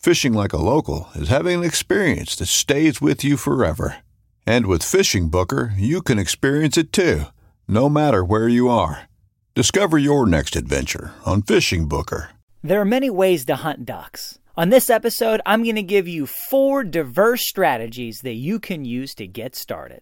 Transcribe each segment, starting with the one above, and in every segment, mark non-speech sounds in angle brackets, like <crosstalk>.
Fishing like a local is having an experience that stays with you forever. And with FishingBooker, you can experience it too, no matter where you are. Discover your next adventure on FishingBooker. There are many ways to hunt ducks. On this episode, I'm going to give you four diverse strategies that you can use to get started.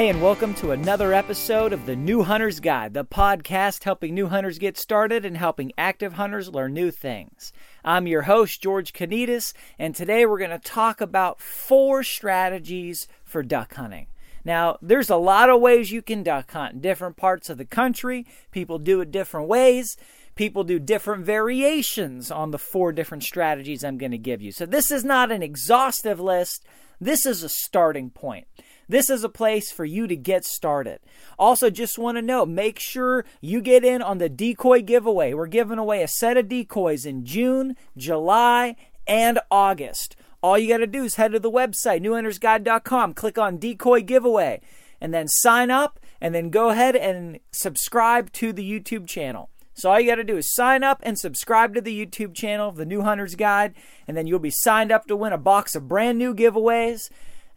Hey, and welcome to another episode of the New Hunter's Guide, the podcast helping new hunters get started and helping active hunters learn new things. I'm your host, George Konetes, and today we're going to talk about four strategies for duck hunting. Now, there's a lot of ways you can duck hunt in different parts of the country. People do it different ways. People do different variations on the four different strategies I'm going to give you. So, this is not an exhaustive list, this is a starting point. This is a place for you to get started. Also, just want to know make sure you get in on the decoy giveaway. We're giving away a set of decoys in June, July, and August. All you got to do is head to the website, newhuntersguide.com, click on decoy giveaway, and then sign up, and then go ahead and subscribe to the YouTube channel. So all you got to do is sign up and subscribe to the YouTube channel, of The New Hunter's Guide, and then you'll be signed up to win a box of brand new giveaways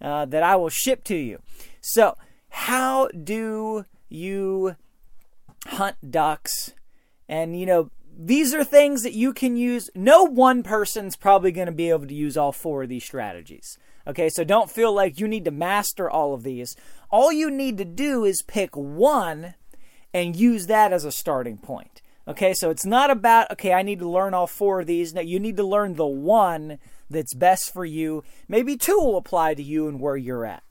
uh, that I will ship to you. So, how do you hunt ducks? And, you know, these are things that you can use. No one person's probably going to be able to use all four of these strategies. Okay, so don't feel like you need to master all of these. All you need to do is pick one and use that as a starting point. Okay, so it's not about, okay, I need to learn all four of these. No, you need to learn the one that's best for you. Maybe two will apply to you and where you're at.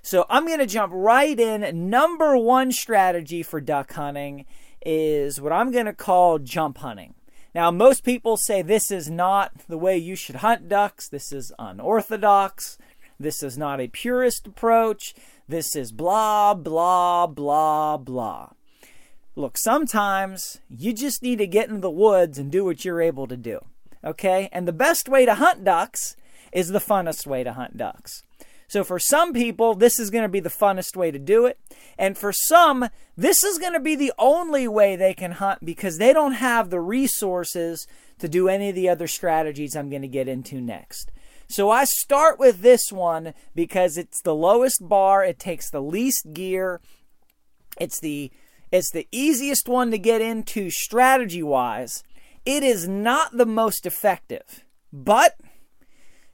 So I'm going to jump right in. Number one strategy for duck hunting is what I'm going to call jump hunting. Now, most people say this is not the way you should hunt ducks. This is unorthodox. This is not a purist approach. This is blah, blah, blah, blah. Look, sometimes you just need to get in the woods and do what you're able to do. Okay? And the best way to hunt ducks is the funnest way to hunt ducks. So for some people, this is going to be the funnest way to do it. And for some, this is going to be the only way they can hunt because they don't have the resources to do any of the other strategies I'm going to get into next. So I start with this one because it's the lowest bar, it takes the least gear. It's the it's the easiest one to get into strategy wise it is not the most effective, but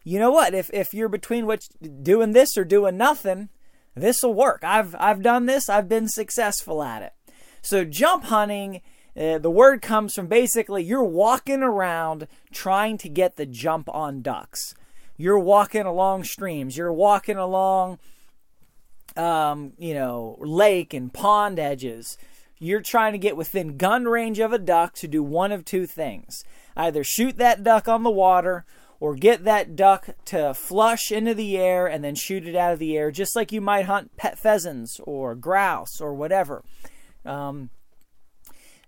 you know what? If if you're between what doing this or doing nothing, this will work. I've I've done this. I've been successful at it. So jump hunting. Uh, the word comes from basically you're walking around trying to get the jump on ducks. You're walking along streams. You're walking along, um, you know, lake and pond edges you're trying to get within gun range of a duck to do one of two things either shoot that duck on the water or get that duck to flush into the air and then shoot it out of the air, just like you might hunt pet pheasants or grouse or whatever. Um,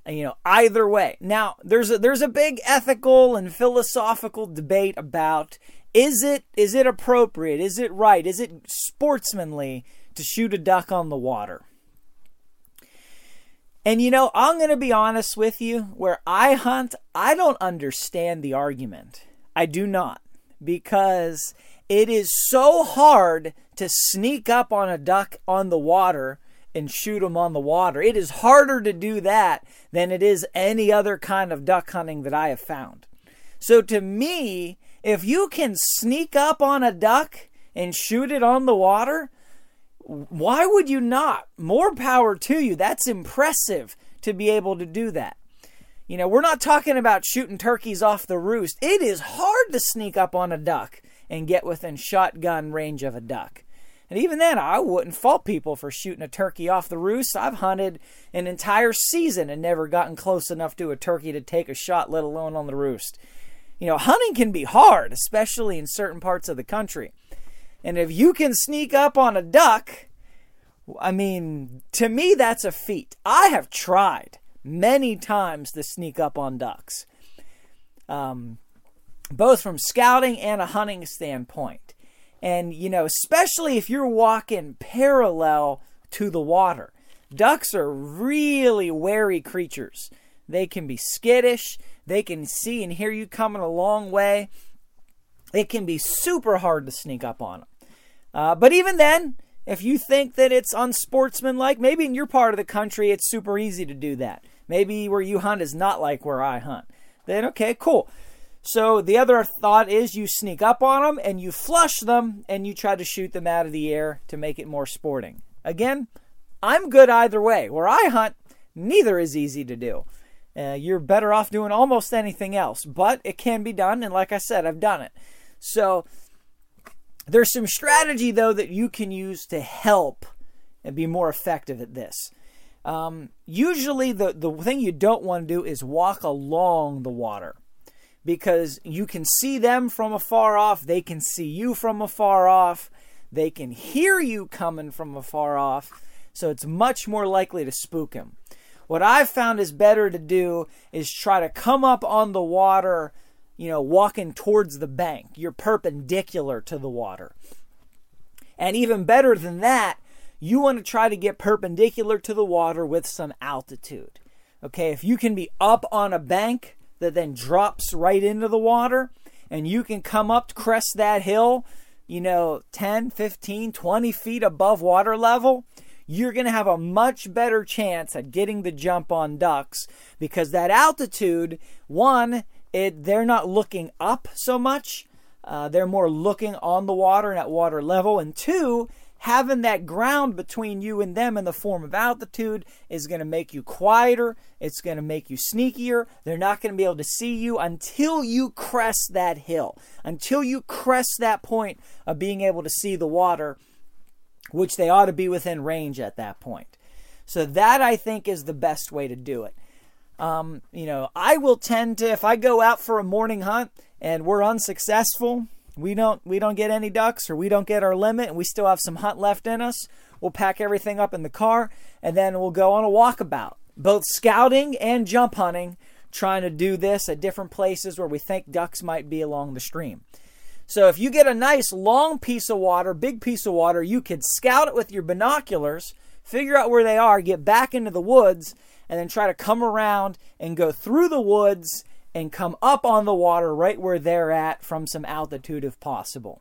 you know, either way. Now, there's a, there's a big ethical and philosophical debate about is it is it appropriate? Is it right? Is it sportsmanly to shoot a duck on the water? And you know, I'm going to be honest with you, where I hunt, I don't understand the argument. I do not because it is so hard to sneak up on a duck on the water and shoot them on the water. It is harder to do that than it is any other kind of duck hunting that I have found. So to me, if you can sneak up on a duck and shoot it on the water, why would you not? More power to you. That's impressive to be able to do that. You know, we're not talking about shooting turkeys off the roost. It is hard to sneak up on a duck and get within shotgun range of a duck. And even then, I wouldn't fault people for shooting a turkey off the roost. I've hunted an entire season and never gotten close enough to a turkey to take a shot, let alone on the roost. You know, hunting can be hard, especially in certain parts of the country. And if you can sneak up on a duck, I mean, to me, that's a feat. I have tried many times to sneak up on ducks, um, both from scouting and a hunting standpoint. And, you know, especially if you're walking parallel to the water, ducks are really wary creatures. They can be skittish, they can see and hear you coming a long way. It can be super hard to sneak up on them. Uh, but even then, if you think that it's unsportsmanlike, maybe in your part of the country it's super easy to do that. Maybe where you hunt is not like where I hunt. Then, okay, cool. So the other thought is you sneak up on them and you flush them and you try to shoot them out of the air to make it more sporting. Again, I'm good either way. Where I hunt, neither is easy to do. Uh, you're better off doing almost anything else, but it can be done. And like I said, I've done it. So there's some strategy though that you can use to help and be more effective at this. Um, usually, the the thing you don't want to do is walk along the water because you can see them from afar off, they can see you from afar off, they can hear you coming from afar off, so it's much more likely to spook them. What I've found is better to do is try to come up on the water, you know, walking towards the bank. You're perpendicular to the water. And even better than that, you want to try to get perpendicular to the water with some altitude. Okay, if you can be up on a bank, that then drops right into the water and you can come up to crest that hill, you know, 10, 15, 20 feet above water level, you're going to have a much better chance at getting the jump on ducks because that altitude, one, it, they're not looking up so much. Uh, they're more looking on the water and at water level. And two, having that ground between you and them in the form of altitude is going to make you quieter. It's going to make you sneakier. They're not going to be able to see you until you crest that hill, until you crest that point of being able to see the water, which they ought to be within range at that point. So, that I think is the best way to do it. Um, you know, I will tend to, if I go out for a morning hunt and we're unsuccessful, we don't we don't get any ducks or we don't get our limit and we still have some hunt left in us, we'll pack everything up in the car and then we'll go on a walkabout. Both scouting and jump hunting, trying to do this at different places where we think ducks might be along the stream. So if you get a nice long piece of water, big piece of water, you could scout it with your binoculars, figure out where they are, get back into the woods, and then try to come around and go through the woods and come up on the water right where they're at from some altitude if possible.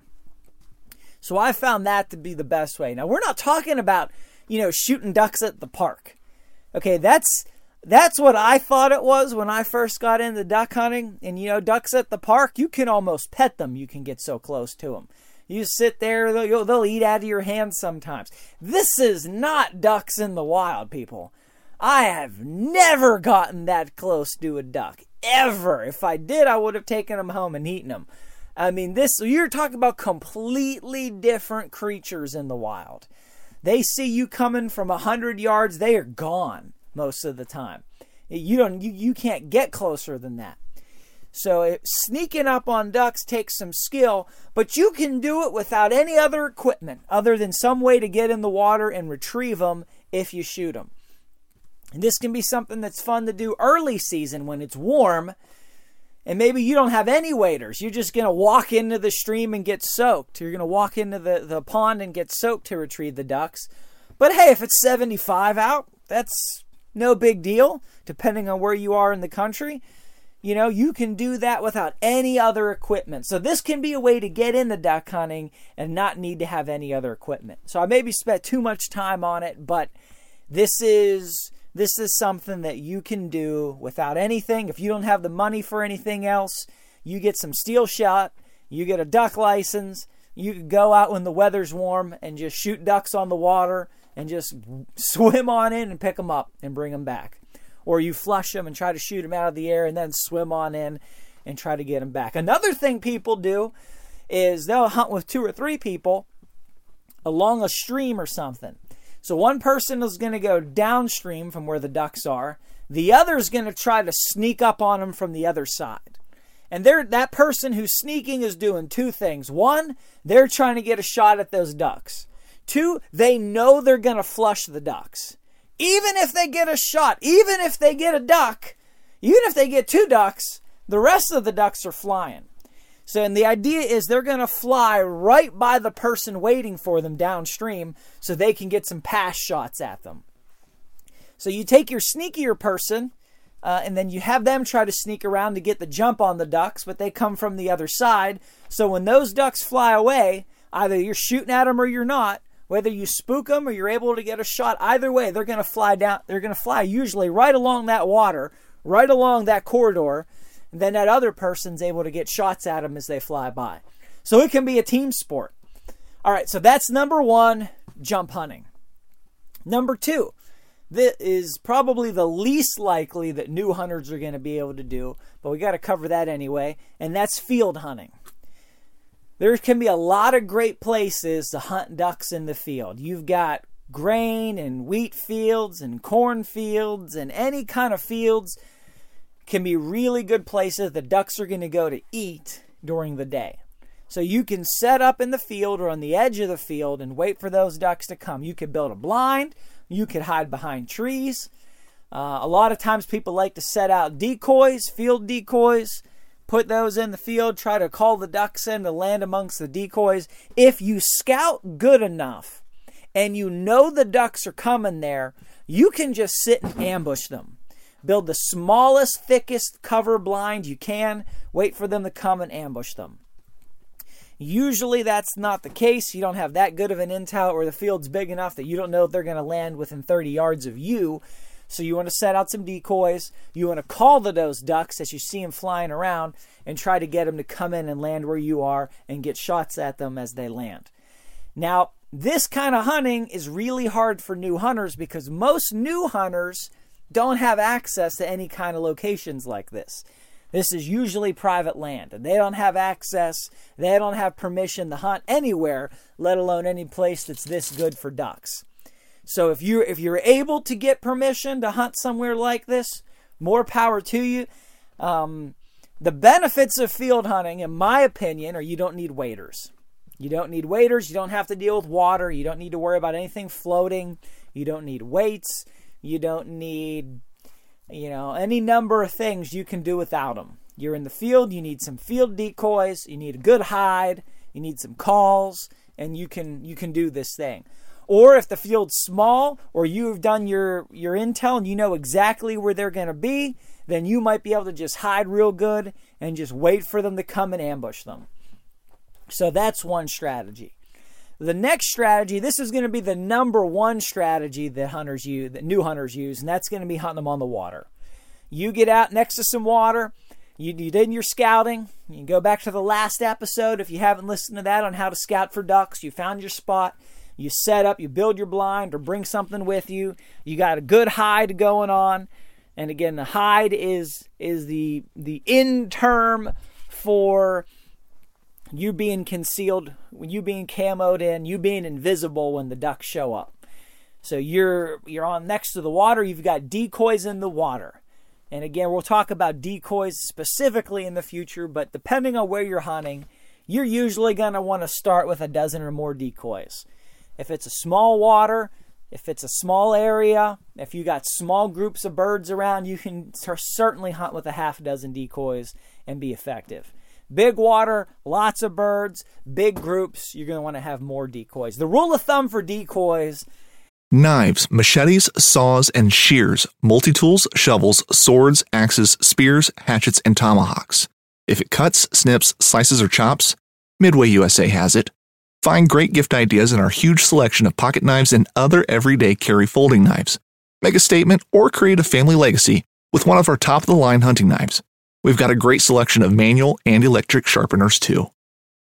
So I found that to be the best way. Now we're not talking about, you know, shooting ducks at the park. Okay, that's that's what I thought it was when I first got into duck hunting. And you know, ducks at the park, you can almost pet them. You can get so close to them. You sit there, they'll, they'll eat out of your hands sometimes. This is not ducks in the wild, people. I have never gotten that close to a duck ever. If I did, I would have taken them home and eaten them. I mean, this you're talking about completely different creatures in the wild. They see you coming from a hundred yards, they are gone most of the time. You don't, you, you can't get closer than that. So it, sneaking up on ducks takes some skill, but you can do it without any other equipment other than some way to get in the water and retrieve them if you shoot them. And this can be something that's fun to do early season when it's warm and maybe you don't have any waders. You're just going to walk into the stream and get soaked. You're going to walk into the, the pond and get soaked to retrieve the ducks. But hey, if it's 75 out, that's no big deal, depending on where you are in the country. You know, you can do that without any other equipment. So this can be a way to get into duck hunting and not need to have any other equipment. So I maybe spent too much time on it, but this is this is something that you can do without anything. If you don't have the money for anything else, you get some steel shot, you get a duck license, you can go out when the weather's warm and just shoot ducks on the water and just swim on in and pick them up and bring them back. Or you flush them and try to shoot them out of the air and then swim on in and try to get them back. Another thing people do is they'll hunt with two or three people along a stream or something. So one person is going to go downstream from where the ducks are. The other is going to try to sneak up on them from the other side. And they that person who's sneaking is doing two things. One, they're trying to get a shot at those ducks. Two, they know they're going to flush the ducks. Even if they get a shot, even if they get a duck, even if they get two ducks, the rest of the ducks are flying. So, and the idea is they're going to fly right by the person waiting for them downstream so they can get some pass shots at them. So, you take your sneakier person uh, and then you have them try to sneak around to get the jump on the ducks, but they come from the other side. So, when those ducks fly away, either you're shooting at them or you're not. Whether you spook them or you're able to get a shot, either way, they're going to fly down. They're going to fly usually right along that water, right along that corridor and then that other person's able to get shots at them as they fly by. So it can be a team sport. All right, so that's number one jump hunting. Number two, that is probably the least likely that new hunters are going to be able to do, but we got to cover that anyway, and that's field hunting. There can be a lot of great places to hunt ducks in the field. You've got grain and wheat fields and corn fields and any kind of fields can be really good places the ducks are going to go to eat during the day. So you can set up in the field or on the edge of the field and wait for those ducks to come. You could build a blind, you could hide behind trees. Uh, a lot of times people like to set out decoys, field decoys, put those in the field, try to call the ducks in to land amongst the decoys. If you scout good enough and you know the ducks are coming there, you can just sit and ambush them. Build the smallest, thickest cover blind you can. Wait for them to come and ambush them. Usually that's not the case. You don't have that good of an intel or the field's big enough that you don't know if they're going to land within 30 yards of you. So you want to set out some decoys. You want to call to those ducks as you see them flying around and try to get them to come in and land where you are and get shots at them as they land. Now, this kind of hunting is really hard for new hunters because most new hunters don't have access to any kind of locations like this. This is usually private land, and they don't have access, they don't have permission to hunt anywhere, let alone any place that's this good for ducks. So if you if you're able to get permission to hunt somewhere like this, more power to you. Um, the benefits of field hunting, in my opinion, are you don't need waders. You don't need waders. You don't have to deal with water. You don't need to worry about anything floating. You don't need weights. You don't need, you know, any number of things you can do without them. You're in the field, you need some field decoys, you need a good hide, you need some calls, and you can you can do this thing. Or if the field's small or you've done your your intel and you know exactly where they're going to be, then you might be able to just hide real good and just wait for them to come and ambush them. So that's one strategy. The next strategy, this is going to be the number one strategy that hunters use, that new hunters use, and that's going to be hunting them on the water. You get out next to some water, you, you did your scouting. You go back to the last episode if you haven't listened to that on how to scout for ducks. You found your spot. You set up, you build your blind or bring something with you. You got a good hide going on. And again, the hide is is the the in term for you being concealed, you being camoed in, you being invisible when the ducks show up. So you're you're on next to the water, you've got decoys in the water. And again, we'll talk about decoys specifically in the future, but depending on where you're hunting, you're usually going to want to start with a dozen or more decoys. If it's a small water, If it's a small area, if you got small groups of birds around, you can <laughs> certainly hunt with a half dozen decoys and be effective. Big water, lots of birds, big groups, you're going to want to have more decoys. The rule of thumb for decoys Knives, machetes, saws, and shears, multi tools, shovels, swords, axes, spears, hatchets, and tomahawks. If it cuts, snips, slices, or chops, Midway USA has it. Find great gift ideas in our huge selection of pocket knives and other everyday carry folding knives. Make a statement or create a family legacy with one of our top of the line hunting knives. We've got a great selection of manual and electric sharpeners too.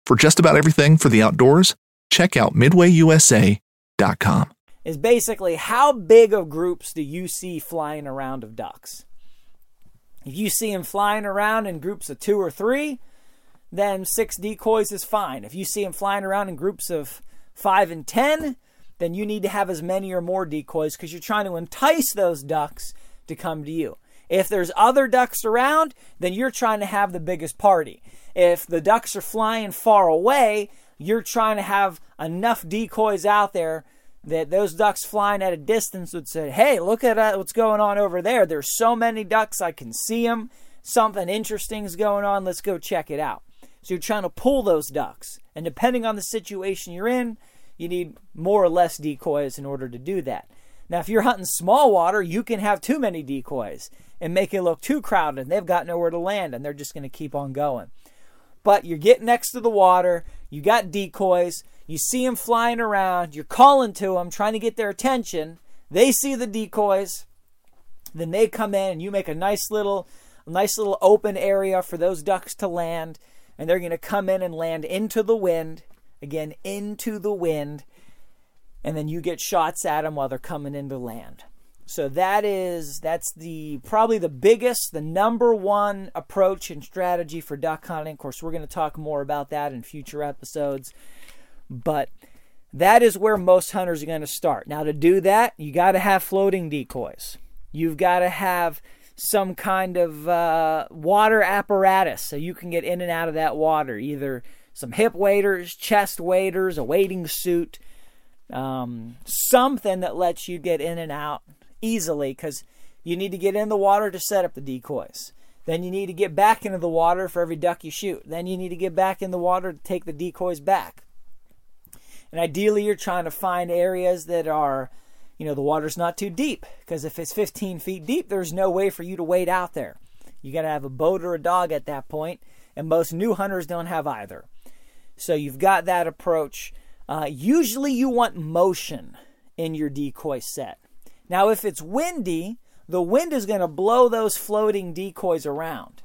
For just about everything for the outdoors, check out midwayusa.com. Is basically how big of groups do you see flying around of ducks? If you see them flying around in groups of two or three, then six decoys is fine. If you see them flying around in groups of five and ten, then you need to have as many or more decoys because you're trying to entice those ducks to come to you. If there's other ducks around, then you're trying to have the biggest party. If the ducks are flying far away, you're trying to have enough decoys out there that those ducks flying at a distance would say, "Hey, look at uh, what's going on over there. There's so many ducks, I can see them. Something interesting is going on. Let's go check it out." So you're trying to pull those ducks, and depending on the situation you're in, you need more or less decoys in order to do that. Now, if you're hunting small water, you can have too many decoys and make it look too crowded. And They've got nowhere to land and they're just going to keep on going. But you're getting next to the water, you got decoys, you see them flying around, you're calling to them, trying to get their attention. They see the decoys, then they come in and you make a nice little nice little open area for those ducks to land and they're going to come in and land into the wind, again into the wind and then you get shots at them while they're coming into land. So that is that's the probably the biggest, the number one approach and strategy for duck hunting. Of course, we're going to talk more about that in future episodes, but that is where most hunters are going to start. Now, to do that, you got to have floating decoys. You've got to have some kind of uh, water apparatus so you can get in and out of that water, either some hip waders, chest waders, a wading suit um, something that lets you get in and out easily because you need to get in the water to set up the decoys. Then you need to get back into the water for every duck you shoot. Then you need to get back in the water to take the decoys back. And ideally, you're trying to find areas that are, you know, the water's not too deep. Because if it's 15 feet deep, there's no way for you to wade out there. You got to have a boat or a dog at that point, and most new hunters don't have either. So you've got that approach. Uh, usually you want motion in your decoy set. Now, if it's windy, the wind is going to blow those floating decoys around.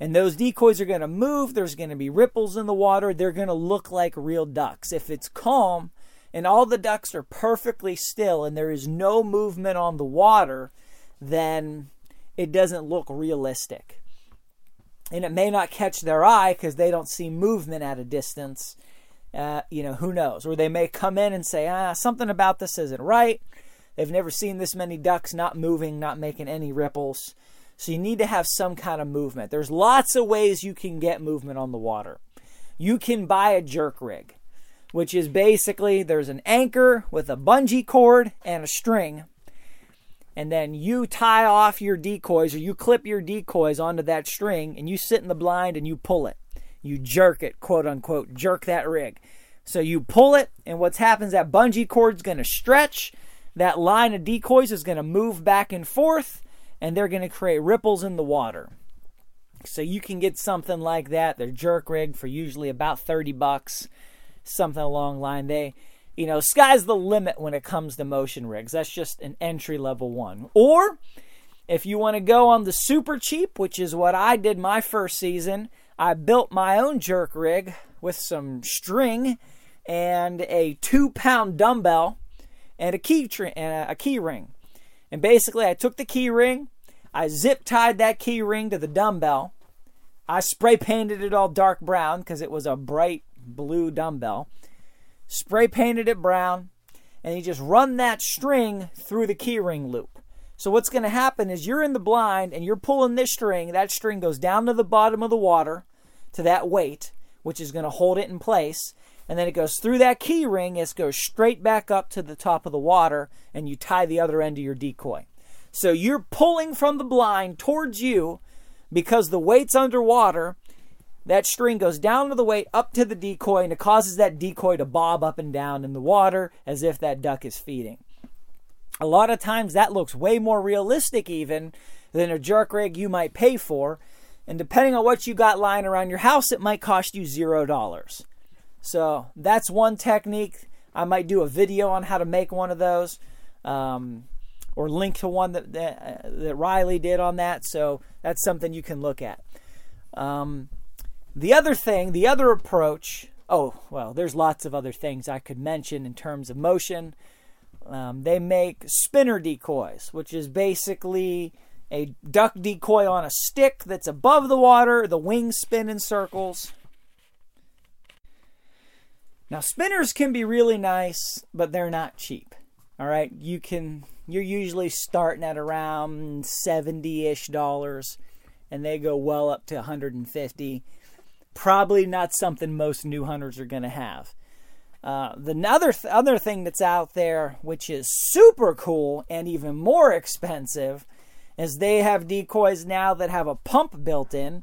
And those decoys are going to move. There's going to be ripples in the water. They're going to look like real ducks. If it's calm and all the ducks are perfectly still and there is no movement on the water, then it doesn't look realistic. And it may not catch their eye because they don't see movement at a distance uh, you know, who knows? Or they may come in and say, ah, something about this isn't right. They've never seen this many ducks not moving, not making any ripples. So you need to have some kind of movement. There's lots of ways you can get movement on the water. You can buy a jerk rig, which is basically there's an anchor with a bungee cord and a string. And then you tie off your decoys or you clip your decoys onto that string and you sit in the blind and you pull it you jerk it, quote unquote, jerk that rig. So you pull it, and what's happens that bungee cord's going to stretch. That line of decoys is going to move back and forth, and they're going to create ripples in the water. So you can get something like that. They're jerk rig for usually about 30 bucks, something along line. They, you know, sky's the limit when it comes to motion rigs. That's just an entry level one. Or if you want to go on the super cheap, which is what I did my first season, I built my own jerk rig with some string and a two pound dumbbell and a key tri- and a key ring. And basically, I took the key ring, I zip tied that key ring to the dumbbell. I spray painted it all dark brown because it was a bright blue dumbbell. Spray painted it brown, and you just run that string through the keyring loop. So what's going to happen is you're in the blind and you're pulling this string. That string goes down to the bottom of the water to that weight, which is going to hold it in place. and then it goes through that key ring, it goes straight back up to the top of the water, and you tie the other end of your decoy. So you're pulling from the blind towards you because the weight's underwater. That string goes down to the weight, up to the decoy, and it causes that decoy to bob up and down in the water as if that duck is feeding. A lot of times that looks way more realistic, even than a jerk rig you might pay for. And depending on what you got lying around your house, it might cost you zero dollars. So that's one technique. I might do a video on how to make one of those, um, or link to one that, that, that Riley did on that. So that's something you can look at. Um, the other thing, the other approach. Oh well, there's lots of other things I could mention in terms of motion. Um, they make spinner decoys, which is basically a duck decoy on a stick that's above the water. The wings spin in circles. Now, spinners can be really nice, but they're not cheap. All right, you can you're usually starting at around 70-ish dollars and they go well up to 150. Probably not something most new hunters are going to have. Uh, the other th- other thing that's out there, which is super cool and even more expensive, is they have decoys now that have a pump built in.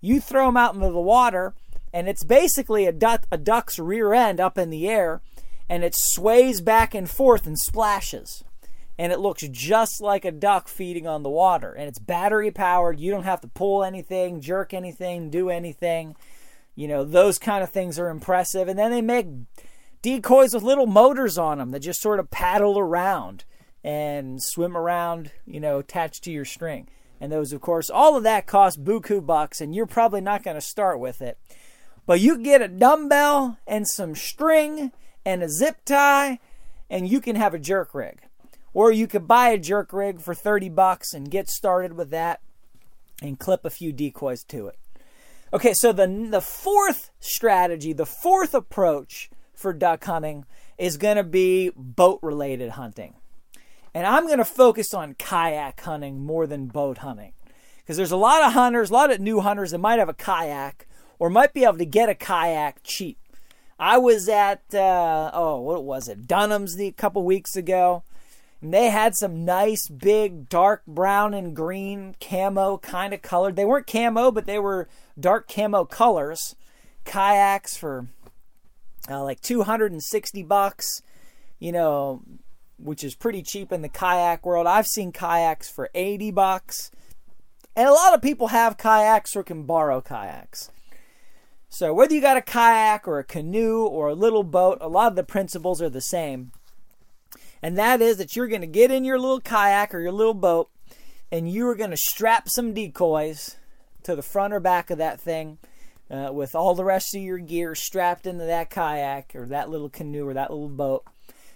You throw them out into the water, and it's basically a, duck, a duck's rear end up in the air, and it sways back and forth and splashes. And it looks just like a duck feeding on the water. And it's battery powered. You don't have to pull anything, jerk anything, do anything. You know, those kind of things are impressive. And then they make decoys with little motors on them that just sort of paddle around and swim around, you know, attached to your string. And those, of course, all of that costs buku bucks, and you're probably not going to start with it. But you get a dumbbell and some string and a zip tie, and you can have a jerk rig. Or you could buy a jerk rig for 30 bucks and get started with that and clip a few decoys to it. Okay, so the, the fourth strategy, the fourth approach for duck hunting is going to be boat related hunting. And I'm going to focus on kayak hunting more than boat hunting. Because there's a lot of hunters, a lot of new hunters that might have a kayak or might be able to get a kayak cheap. I was at uh, oh, what was it? Dunham's the couple weeks ago, and they had some nice big dark brown and green camo kind of colored. They weren't camo, but they were dark camo colors. Kayaks for uh, like 260 bucks, you know, which is pretty cheap in the kayak world. I've seen kayaks for 80 bucks. And a lot of people have kayaks or can borrow kayaks. So, whether you got a kayak or a canoe or a little boat, a lot of the principles are the same. And that is that you're going to get in your little kayak or your little boat and you are going to strap some decoys to the front or back of that thing uh, with all the rest of your gear strapped into that kayak or that little canoe or that little boat.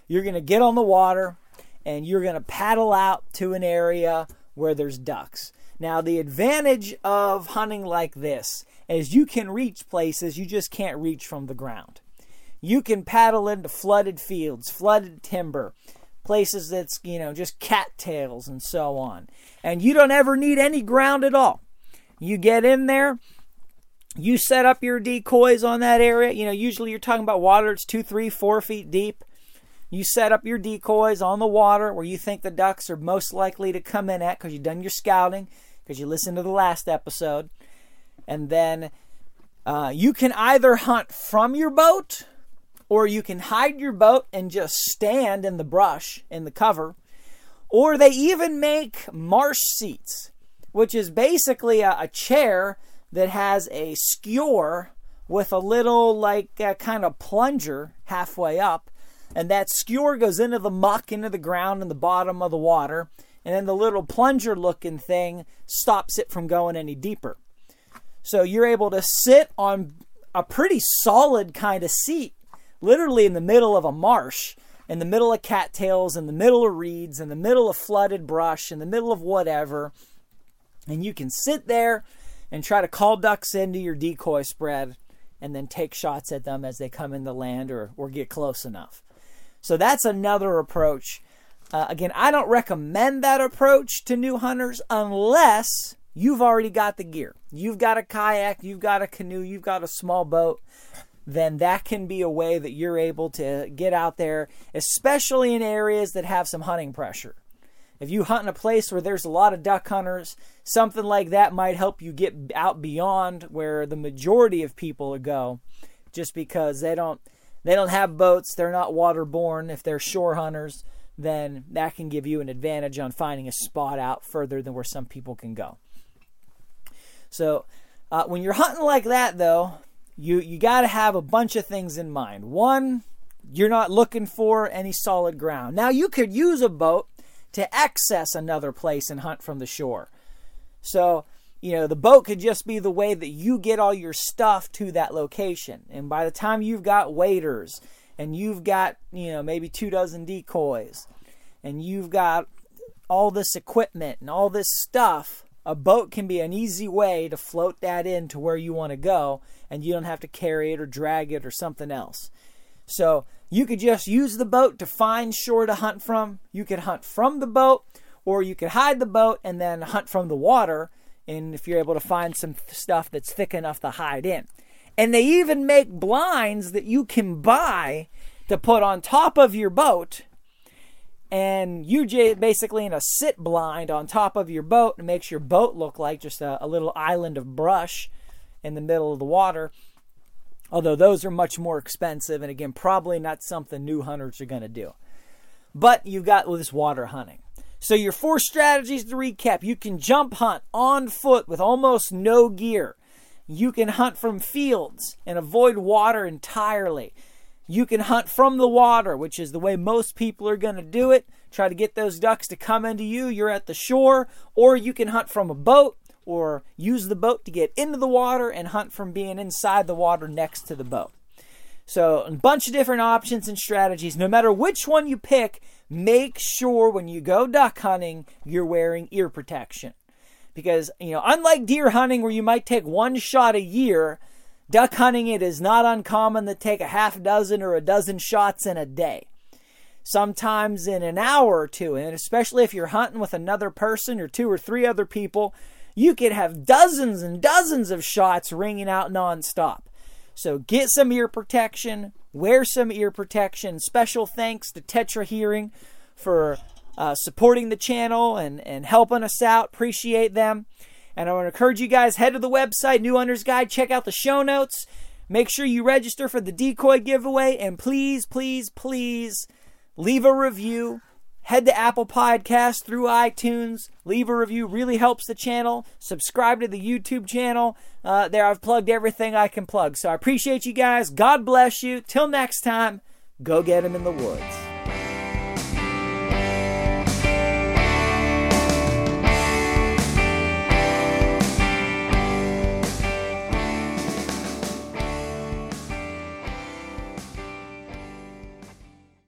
You're going to get on the water and you're going to paddle out to an area where there's ducks. Now, the advantage of hunting like this is you can reach places you just can't reach from the ground. You can paddle into flooded fields, flooded timber, places that's, you know, just cattails and so on. And you don't ever need any ground at all. You get in there, you set up your decoys on that area. You know, usually you're talking about water it's two, three, four feet deep. You set up your decoys on the water where you think the ducks are most likely to come in at because you've done your scouting, because you listened to the last episode. And then uh, you can either hunt from your boat or you can hide your boat and just stand in the brush, in the cover. Or they even make marsh seats, which is basically a, a chair that has a skewer with a little, like, kind of plunger halfway up. And that skewer goes into the muck, into the ground in the bottom of the water. And then the little plunger looking thing stops it from going any deeper. So you're able to sit on a pretty solid kind of seat, literally in the middle of a marsh, in the middle of cattails, in the middle of reeds, in the middle of flooded brush, in the middle of whatever. And you can sit there and try to call ducks into your decoy spread and then take shots at them as they come in the land or, or get close enough. So that's another approach. Uh, again, I don't recommend that approach to new hunters unless you've already got the gear. You've got a kayak, you've got a canoe, you've got a small boat. Then that can be a way that you're able to get out there, especially in areas that have some hunting pressure. If you hunt in a place where there's a lot of duck hunters, something like that might help you get out beyond where the majority of people go just because they don't they don't have boats, they're not waterborne if they're shore hunters, then that can give you an advantage on finding a spot out further than where some people can go. So, uh, when you're hunting like that though, you you got to have a bunch of things in mind. One, you're not looking for any solid ground. Now you could use a boat to access another place and hunt from the shore. So, you know, the boat could just be the way that you get all your stuff to that location. And by the time you've got waders and you've got, you know, maybe two dozen decoys and you've got all this equipment and all this stuff, a boat can be an easy way to float that in to where you want to go and you don't have to carry it or drag it or something else. So you could just use the boat to find shore to hunt from. You could hunt from the boat, or you could hide the boat and then hunt from the water. And if you're able to find some stuff that's thick enough to hide in. And they even make blinds that you can buy to put on top of your boat. And you basically in a sit blind on top of your boat. It makes your boat look like just a, a little island of brush in the middle of the water Although those are much more expensive, and again, probably not something new hunters are going to do. But you've got this water hunting. So, your four strategies to recap you can jump hunt on foot with almost no gear. You can hunt from fields and avoid water entirely. You can hunt from the water, which is the way most people are going to do it. Try to get those ducks to come into you. You're at the shore. Or you can hunt from a boat or use the boat to get into the water and hunt from being inside the water next to the boat. So, a bunch of different options and strategies. No matter which one you pick, make sure when you go duck hunting, you're wearing ear protection. Because, you know, unlike deer hunting where you might take one shot a year, duck hunting it is not uncommon to take a half dozen or a dozen shots in a day. Sometimes in an hour or two, and especially if you're hunting with another person or two or three other people, you could have dozens and dozens of shots ringing out nonstop. So get some ear protection, wear some ear protection. Special thanks to Tetra Hearing for uh, supporting the channel and, and helping us out. Appreciate them. And I want to encourage you guys head to the website, New Hunter's Guide, check out the show notes. Make sure you register for the decoy giveaway, and please, please, please leave a review head to Apple Podcasts through iTunes, leave a review, really helps the channel. Subscribe to the YouTube channel. Uh, there, I've plugged everything I can plug. So I appreciate you guys. God bless you. Till next time, go get them in the woods.